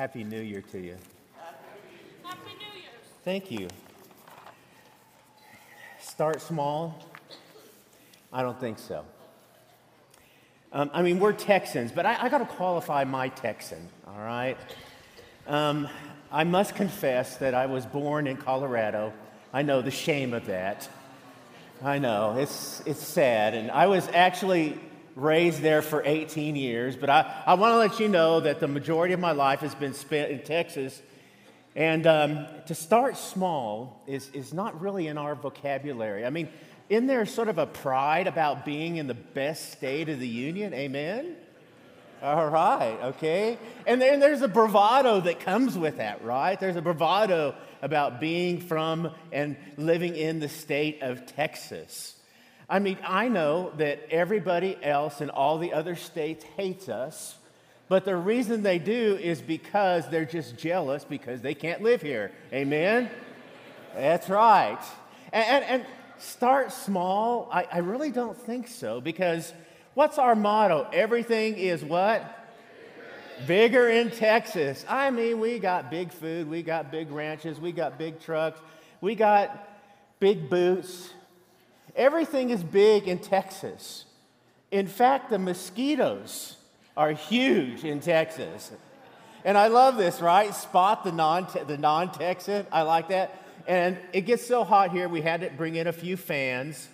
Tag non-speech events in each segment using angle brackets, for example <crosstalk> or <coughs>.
Happy New Year to you. Happy New Year's. Thank you. Start small? I don't think so. Um, I mean, we're Texans, but I, I got to qualify my Texan, all right? Um, I must confess that I was born in Colorado. I know the shame of that. I know, it's, it's sad. And I was actually raised there for 18 years, but I, I want to let you know that the majority of my life has been spent in Texas. And um, to start small is, is not really in our vocabulary. I mean, isn't there sort of a pride about being in the best state of the union? Amen? All right, okay. And then there's a bravado that comes with that, right? There's a bravado about being from and living in the state of Texas. I mean, I know that everybody else in all the other states hates us, but the reason they do is because they're just jealous because they can't live here. Amen? That's right. And, and, and start small? I, I really don't think so because what's our motto? Everything is what? Bigger in Texas. I mean, we got big food, we got big ranches, we got big trucks, we got big boots. Everything is big in Texas. In fact, the mosquitoes are huge in Texas. And I love this, right? Spot the non the non-Texan. I like that. And it gets so hot here, we had to bring in a few fans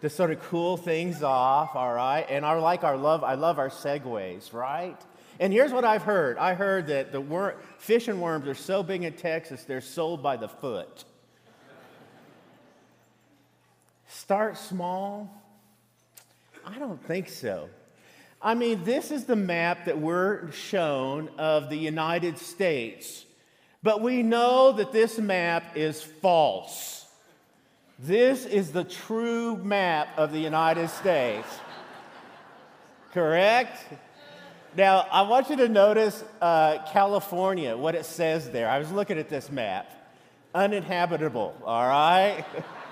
to sort of cool things off, all right? And I like our love, I love our segues, right? And here's what I've heard. I heard that the wor- fish and worms are so big in Texas, they're sold by the foot. Start small? I don't think so. I mean, this is the map that we're shown of the United States. But we know that this map is false. This is the true map of the United States. Correct? Now, I want you to notice uh, California, what it says there. I was looking at this map uninhabitable, all right? <laughs>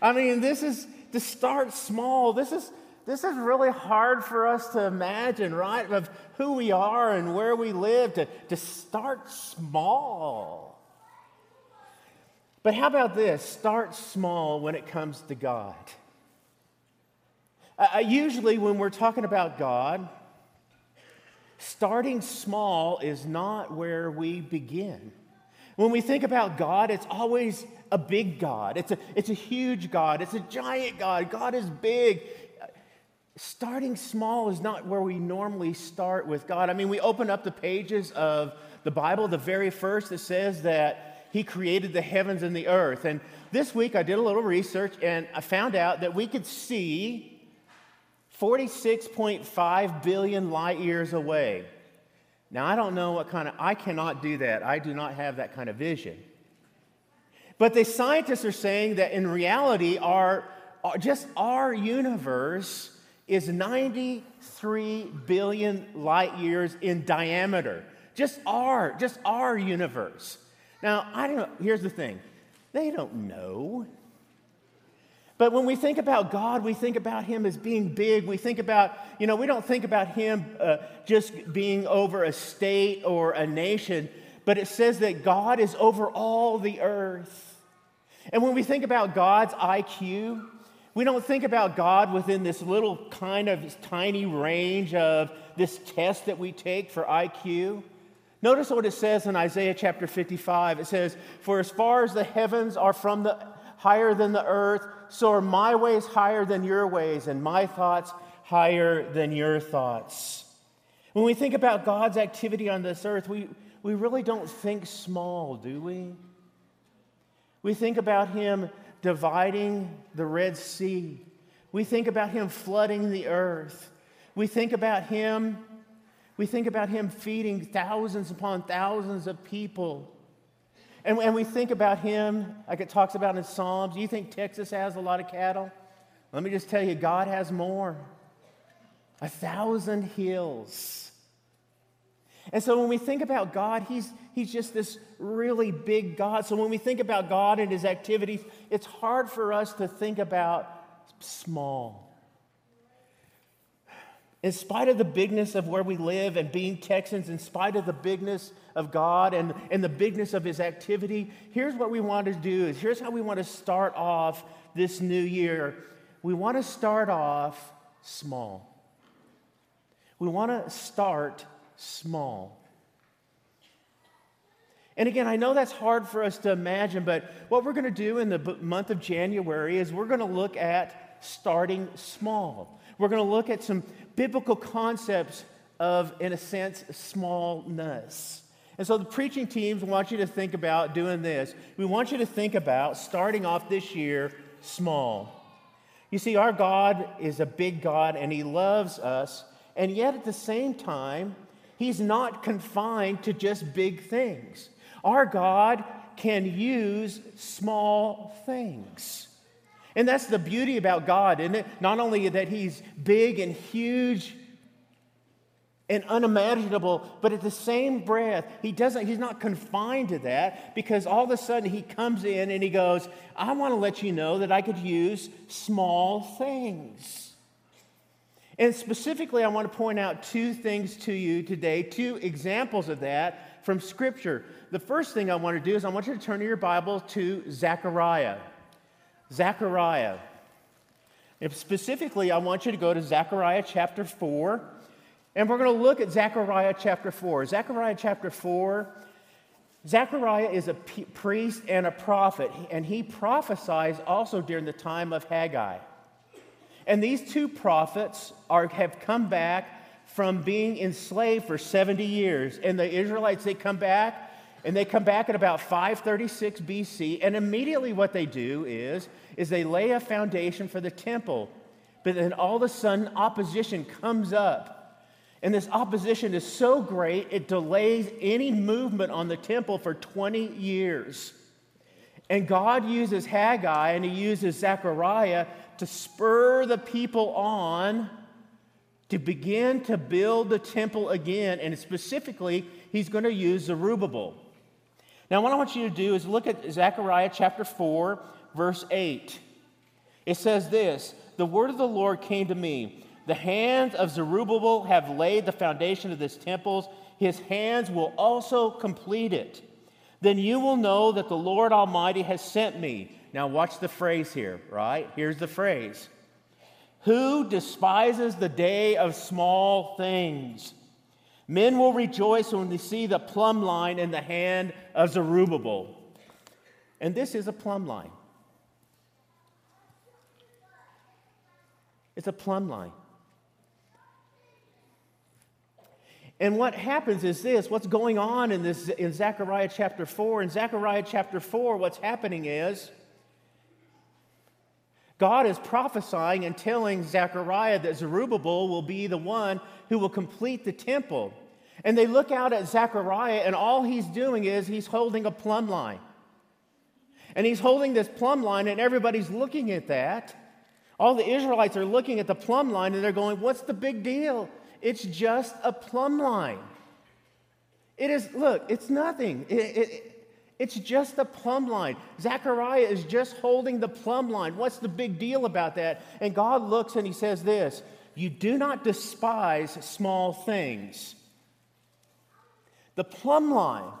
I mean, this is to start small. This is this is really hard for us to imagine, right? Of who we are and where we live, to, to start small. But how about this? Start small when it comes to God. Uh, usually, when we're talking about God, starting small is not where we begin. When we think about God, it's always a big God. It's a, it's a huge God. It's a giant God. God is big starting small is not where we normally start with God. I mean, we open up the pages of the Bible, the very first that says that He created the heavens and the earth. And this week I did a little research and I found out that we could see 46.5 billion light years away. Now, I don't know what kind of, I cannot do that. I do not have that kind of vision. But the scientists are saying that in reality, our, uh, just our universe is 93 billion light years in diameter. Just our, just our universe. Now, I don't know, here's the thing. They don't know. But when we think about God, we think about Him as being big. We think about, you know, we don't think about Him uh, just being over a state or a nation, but it says that God is over all the earth. And when we think about God's IQ, we don't think about God within this little kind of tiny range of this test that we take for IQ. Notice what it says in Isaiah chapter 55. It says, For as far as the heavens are from the higher than the earth, so are my ways higher than your ways, and my thoughts higher than your thoughts. When we think about God's activity on this earth, we, we really don't think small, do we? We think about Him dividing the Red Sea. We think about him flooding the earth. We think about him we think about him feeding thousands upon thousands of people. And, and we think about him, like it talks about in Psalms. You think Texas has a lot of cattle? Let me just tell you, God has more. A thousand hills and so when we think about God, he's, he's just this really big God. So when we think about God and his activities, it's hard for us to think about small. In spite of the bigness of where we live and being Texans, in spite of the bigness of God and, and the bigness of his activity, here's what we want to do is here's how we want to start off this new year. We want to start off small. We want to start small. And again, I know that's hard for us to imagine, but what we're going to do in the month of January is we're going to look at starting small. We're going to look at some biblical concepts of, in a sense, smallness. And so the preaching teams want you to think about doing this. We want you to think about starting off this year small. You see, our God is a big God and He loves us, and yet at the same time, He's not confined to just big things. Our God can use small things. And that's the beauty about God, isn't it? Not only that He's big and huge and unimaginable, but at the same breath, He doesn't, He's not confined to that because all of a sudden He comes in and He goes, I want to let you know that I could use small things. And specifically, I want to point out two things to you today, two examples of that from Scripture. The first thing I want to do is I want you to turn to your Bible to Zechariah. Zechariah. And specifically, I want you to go to Zechariah chapter 4, and we're going to look at Zechariah chapter 4. Zechariah chapter 4, Zechariah is a priest and a prophet, and he prophesies also during the time of Haggai. And these two prophets are, have come back from being enslaved for 70 years. And the Israelites, they come back and they come back at about 536 BC, and immediately what they do is, is they lay a foundation for the temple. But then all of a sudden, opposition comes up. And this opposition is so great, it delays any movement on the temple for 20 years. And God uses Haggai and he uses Zechariah to spur the people on to begin to build the temple again. And specifically, he's going to use Zerubbabel. Now, what I want you to do is look at Zechariah chapter 4, verse 8. It says this The word of the Lord came to me. The hands of Zerubbabel have laid the foundation of this temple, his hands will also complete it. Then you will know that the Lord Almighty has sent me. Now, watch the phrase here, right? Here's the phrase Who despises the day of small things? Men will rejoice when they see the plumb line in the hand of Zerubbabel. And this is a plumb line. It's a plumb line. And what happens is this what's going on in this in Zechariah chapter 4 in Zechariah chapter 4 what's happening is God is prophesying and telling Zechariah that Zerubbabel will be the one who will complete the temple. And they look out at Zechariah, and all he's doing is he's holding a plumb line. And he's holding this plumb line, and everybody's looking at that. All the Israelites are looking at the plumb line, and they're going, What's the big deal? It's just a plumb line. It is, look, it's nothing. It, it, it's just a plumb line. Zechariah is just holding the plumb line. What's the big deal about that? And God looks and he says this You do not despise small things. The plumb line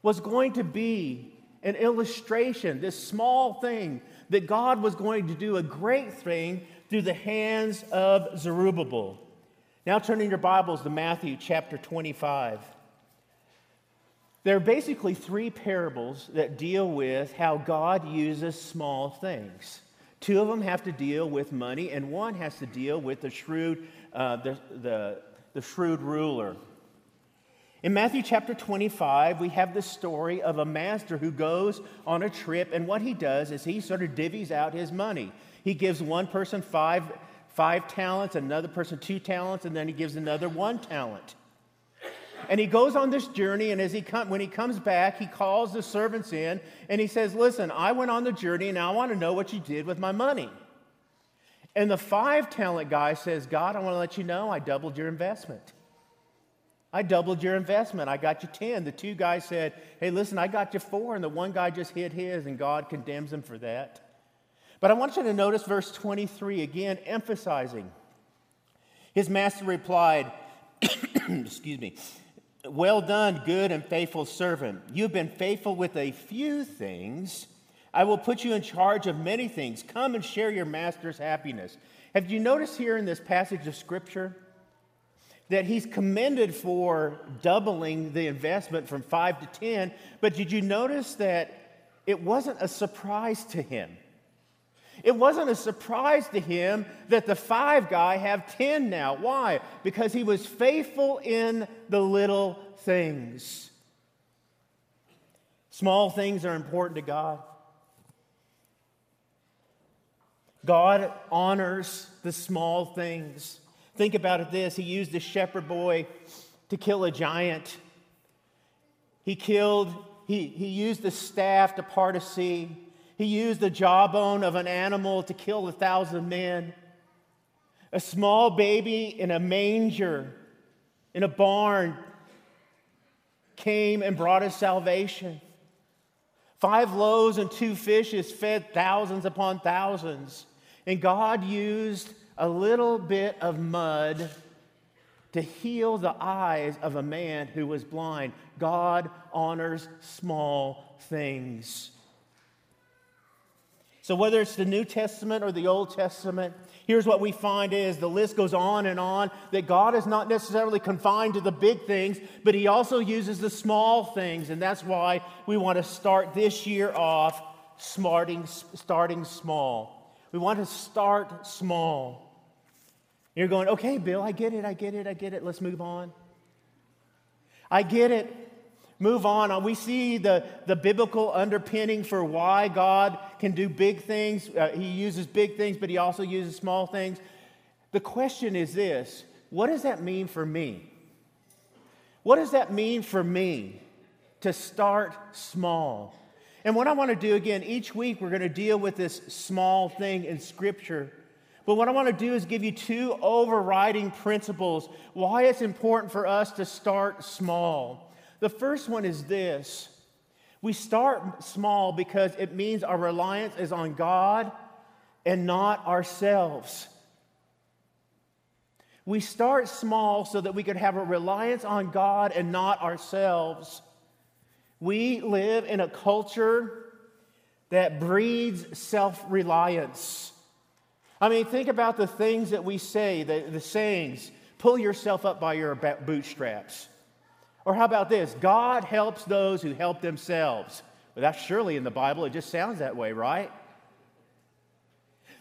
was going to be an illustration, this small thing, that God was going to do a great thing through the hands of Zerubbabel. Now, turning your Bibles to Matthew chapter 25. There are basically three parables that deal with how God uses small things. Two of them have to deal with money, and one has to deal with the shrewd, uh, the, the, the shrewd ruler. In Matthew chapter 25, we have the story of a master who goes on a trip, and what he does is he sort of divvies out his money. He gives one person five, five talents, another person two talents, and then he gives another one talent. And he goes on this journey, and as he come, when he comes back, he calls the servants in and he says, Listen, I went on the journey, and I want to know what you did with my money. And the five talent guy says, God, I want to let you know I doubled your investment. I doubled your investment. I got you 10. The two guys said, Hey, listen, I got you four. And the one guy just hit his, and God condemns him for that. But I want you to notice verse 23 again, emphasizing His master replied, <coughs> Excuse me, well done, good and faithful servant. You've been faithful with a few things. I will put you in charge of many things. Come and share your master's happiness. Have you noticed here in this passage of Scripture that he's commended for doubling the investment from five to 10? But did you notice that it wasn't a surprise to him? It wasn't a surprise to him that the five guy have 10 now. Why? Because he was faithful in the little things. Small things are important to God. God honors the small things. Think about it this He used a shepherd boy to kill a giant. He killed, he, he used the staff to part a sea. He used the jawbone of an animal to kill a thousand men. A small baby in a manger, in a barn, came and brought us salvation. Five loaves and two fishes fed thousands upon thousands. And God used a little bit of mud to heal the eyes of a man who was blind. God honors small things. So, whether it's the New Testament or the Old Testament, here's what we find is the list goes on and on that God is not necessarily confined to the big things, but He also uses the small things. And that's why we want to start this year off smarting, starting small. We want to start small. You're going, okay, Bill, I get it, I get it, I get it. Let's move on. I get it. Move on. We see the, the biblical underpinning for why God can do big things. Uh, he uses big things, but he also uses small things. The question is this what does that mean for me? What does that mean for me to start small? And what I want to do again, each week we're going to deal with this small thing in Scripture. But what I want to do is give you two overriding principles why it's important for us to start small. The first one is this we start small because it means our reliance is on God and not ourselves. We start small so that we could have a reliance on God and not ourselves. We live in a culture that breeds self reliance. I mean, think about the things that we say, the, the sayings pull yourself up by your bootstraps. Or how about this? God helps those who help themselves. Well, that's surely in the Bible. It just sounds that way, right?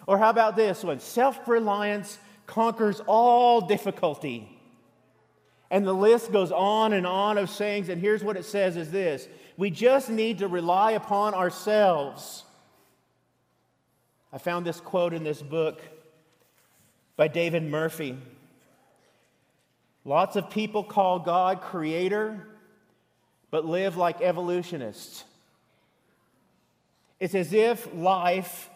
Or how about this one? Self reliance conquers all difficulty. And the list goes on and on of sayings. And here's what it says is this we just need to rely upon ourselves. I found this quote in this book by David Murphy. Lots of people call God creator, but live like evolutionists. It's as if life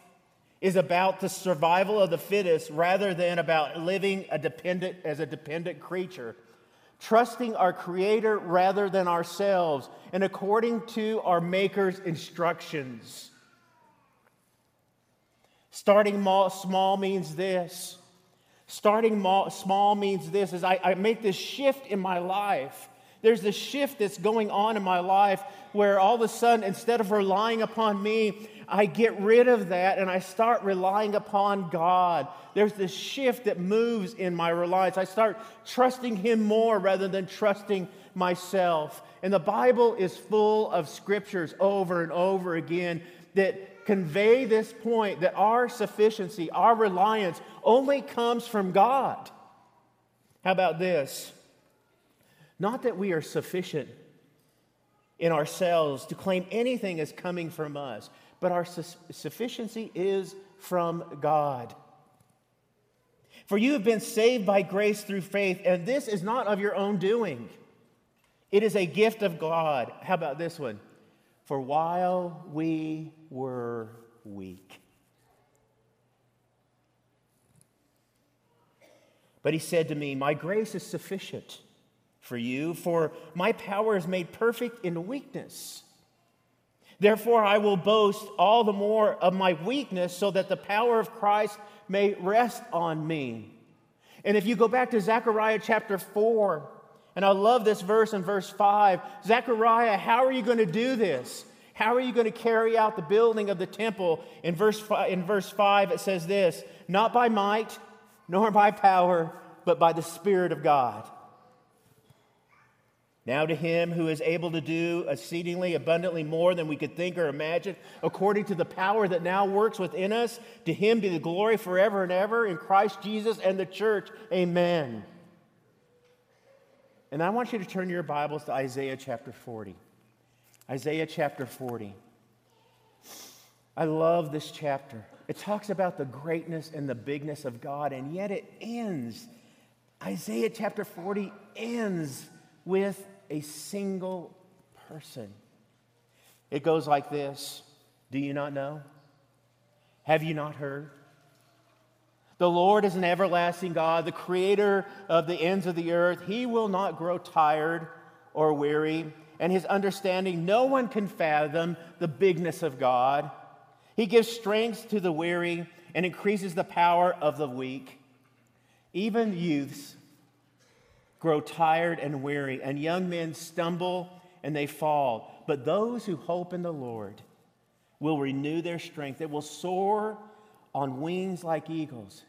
is about the survival of the fittest rather than about living a dependent, as a dependent creature trusting our Creator rather than ourselves, and according to our Maker's instructions. Starting small means this. Starting small means this is I, I make this shift in my life. There's this shift that's going on in my life where all of a sudden, instead of relying upon me, I get rid of that and I start relying upon God. There's this shift that moves in my reliance. I start trusting Him more rather than trusting myself. And the Bible is full of scriptures over and over again that convey this point that our sufficiency, our reliance only comes from God. How about this? Not that we are sufficient in ourselves to claim anything as coming from us but our su- sufficiency is from God. For you have been saved by grace through faith, and this is not of your own doing. It is a gift of God. How about this one? For while we were weak. But he said to me, My grace is sufficient for you, for my power is made perfect in weakness. Therefore, I will boast all the more of my weakness so that the power of Christ may rest on me. And if you go back to Zechariah chapter 4, and I love this verse in verse 5 Zechariah, how are you going to do this? How are you going to carry out the building of the temple? In verse, five, in verse 5, it says this Not by might, nor by power, but by the Spirit of God. Now, to him who is able to do exceedingly abundantly more than we could think or imagine, according to the power that now works within us, to him be the glory forever and ever in Christ Jesus and the church. Amen. And I want you to turn your Bibles to Isaiah chapter 40. Isaiah chapter 40. I love this chapter. It talks about the greatness and the bigness of God, and yet it ends. Isaiah chapter 40 ends with a single person. It goes like this Do you not know? Have you not heard? The Lord is an everlasting God, the creator of the ends of the earth. He will not grow tired or weary, and his understanding no one can fathom the bigness of God. He gives strength to the weary and increases the power of the weak. Even youths grow tired and weary, and young men stumble and they fall. But those who hope in the Lord will renew their strength. They will soar on wings like eagles.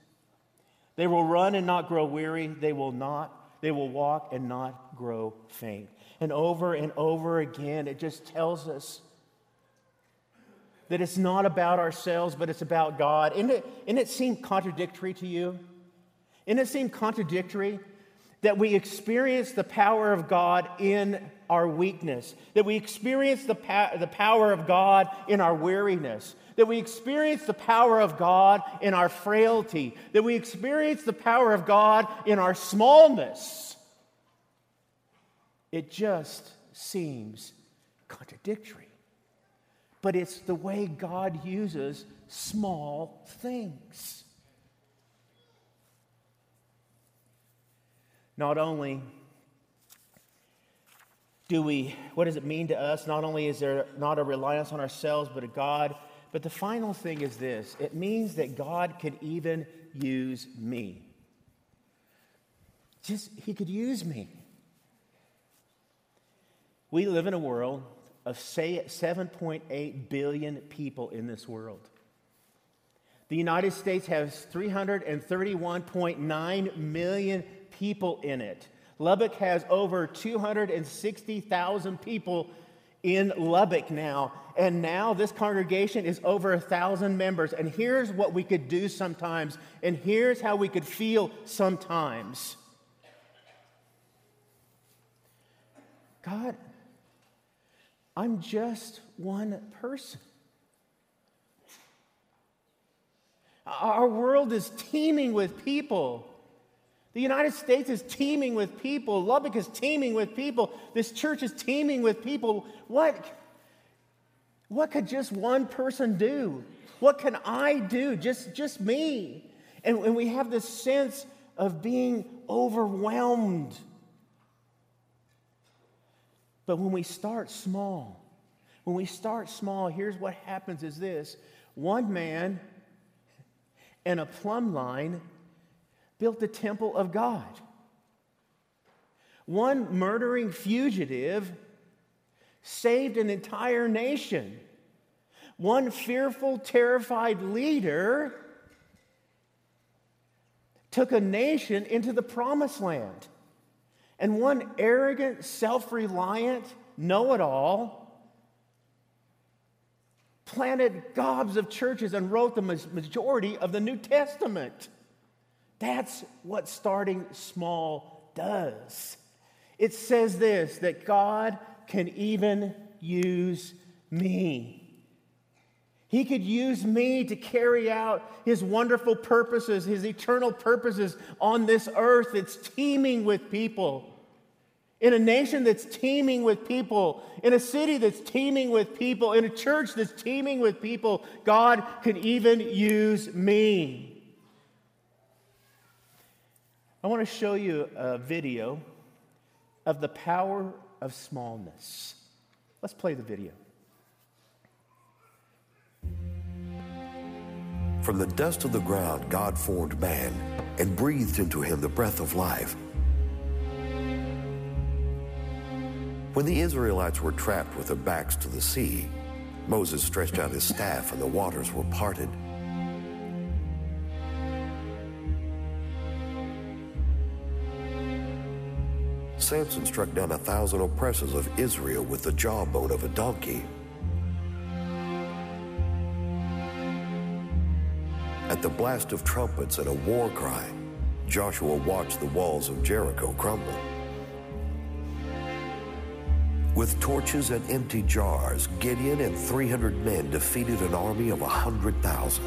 They will run and not grow weary. They will not, they will walk and not grow faint. And over and over again, it just tells us that it's not about ourselves, but it's about God. And it, and it seem contradictory to you? And it seemed contradictory that we experience the power of God in our weakness, that we experience the, pa- the power of God in our weariness, that we experience the power of God in our frailty, that we experience the power of God in our smallness. It just seems contradictory. But it's the way God uses small things. Not only do we, what does it mean to us? Not only is there not a reliance on ourselves, but a God, but the final thing is this it means that God could even use me. Just, He could use me. We live in a world of say 7.8 billion people in this world. The United States has 331.9 million people in it. Lubbock has over 260,000 people in Lubbock now. And now this congregation is over a thousand members. And here's what we could do sometimes, and here's how we could feel sometimes. God, I'm just one person. Our world is teeming with people the United States is teeming with people. Lubbock is teeming with people. This church is teeming with people. What, what could just one person do? What can I do? Just, just me. And, and we have this sense of being overwhelmed. But when we start small, when we start small, here's what happens is this one man and a plumb line built the temple of God. One murdering fugitive saved an entire nation. One fearful, terrified leader took a nation into the promised land. And one arrogant, self reliant, know it all planted gobs of churches and wrote the majority of the New Testament. That's what starting small does. It says this that God can even use me. He could use me to carry out his wonderful purposes, his eternal purposes on this earth that's teeming with people. In a nation that's teeming with people, in a city that's teeming with people, in a church that's teeming with people, God can even use me. I want to show you a video of the power of smallness. Let's play the video. From the dust of the ground, God formed man and breathed into him the breath of life. When the Israelites were trapped with their backs to the sea, Moses stretched out his staff and the waters were parted. Samson struck down a thousand oppressors of Israel with the jawbone of a donkey. At the blast of trumpets and a war cry, Joshua watched the walls of Jericho crumble. With torches and empty jars, Gideon and 300 men defeated an army of 100,000.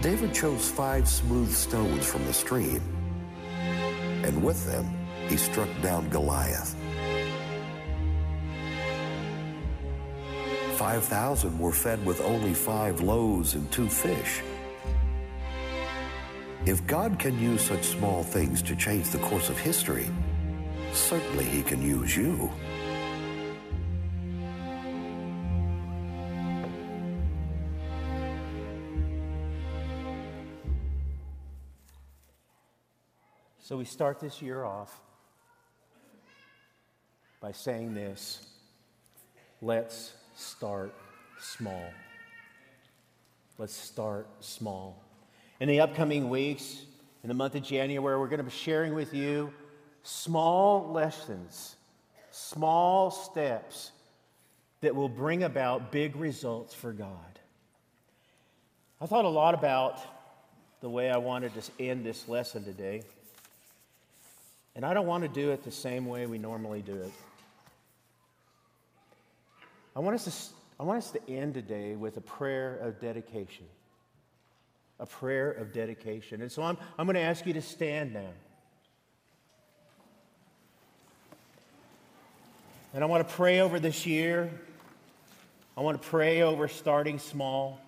David chose five smooth stones from the stream, and with them, he struck down Goliath. 5,000 were fed with only five loaves and two fish. If God can use such small things to change the course of history, certainly he can use you. So we start this year off by saying this let's start small. Let's start small. In the upcoming weeks, in the month of January, we're going to be sharing with you small lessons, small steps that will bring about big results for God. I thought a lot about the way I wanted to end this lesson today. And I don't want to do it the same way we normally do it. I want us to, I want us to end today with a prayer of dedication. A prayer of dedication. And so I'm, I'm going to ask you to stand now. And I want to pray over this year. I want to pray over starting small.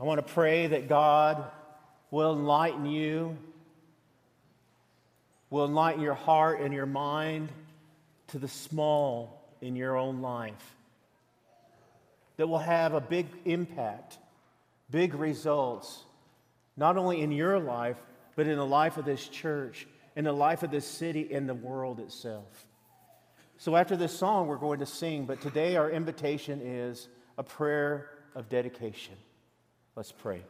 I want to pray that God will enlighten you, will enlighten your heart and your mind to the small in your own life that will have a big impact, big results, not only in your life, but in the life of this church, in the life of this city, and the world itself. So after this song, we're going to sing, but today our invitation is a prayer of dedication. Let's pray.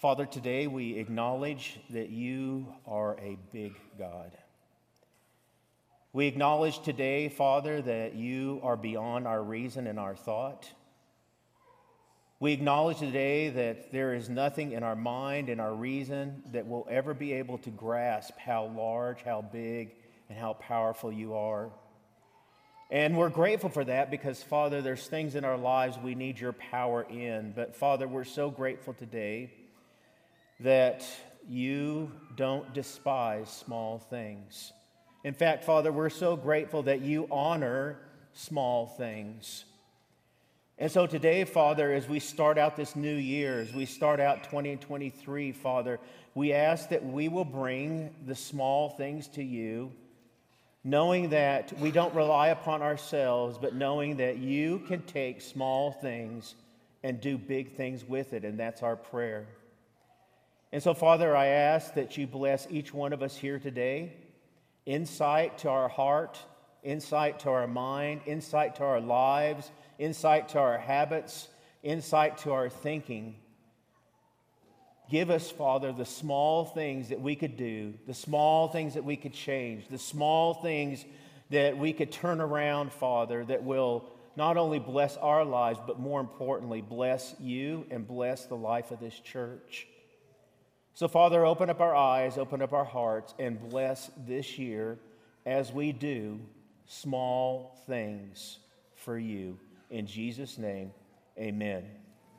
Father, today we acknowledge that you are a big God. We acknowledge today, Father, that you are beyond our reason and our thought. We acknowledge today that there is nothing in our mind and our reason that will ever be able to grasp how large, how big, and how powerful you are. And we're grateful for that because, Father, there's things in our lives we need your power in. But, Father, we're so grateful today that you don't despise small things. In fact, Father, we're so grateful that you honor small things. And so today, Father, as we start out this new year, as we start out 2023, Father, we ask that we will bring the small things to you, knowing that we don't rely upon ourselves, but knowing that you can take small things and do big things with it. And that's our prayer. And so, Father, I ask that you bless each one of us here today insight to our heart, insight to our mind, insight to our lives, insight to our habits, insight to our thinking. Give us, Father, the small things that we could do, the small things that we could change, the small things that we could turn around, Father, that will not only bless our lives, but more importantly, bless you and bless the life of this church. So, Father, open up our eyes, open up our hearts, and bless this year as we do small things for you. In Jesus' name, amen.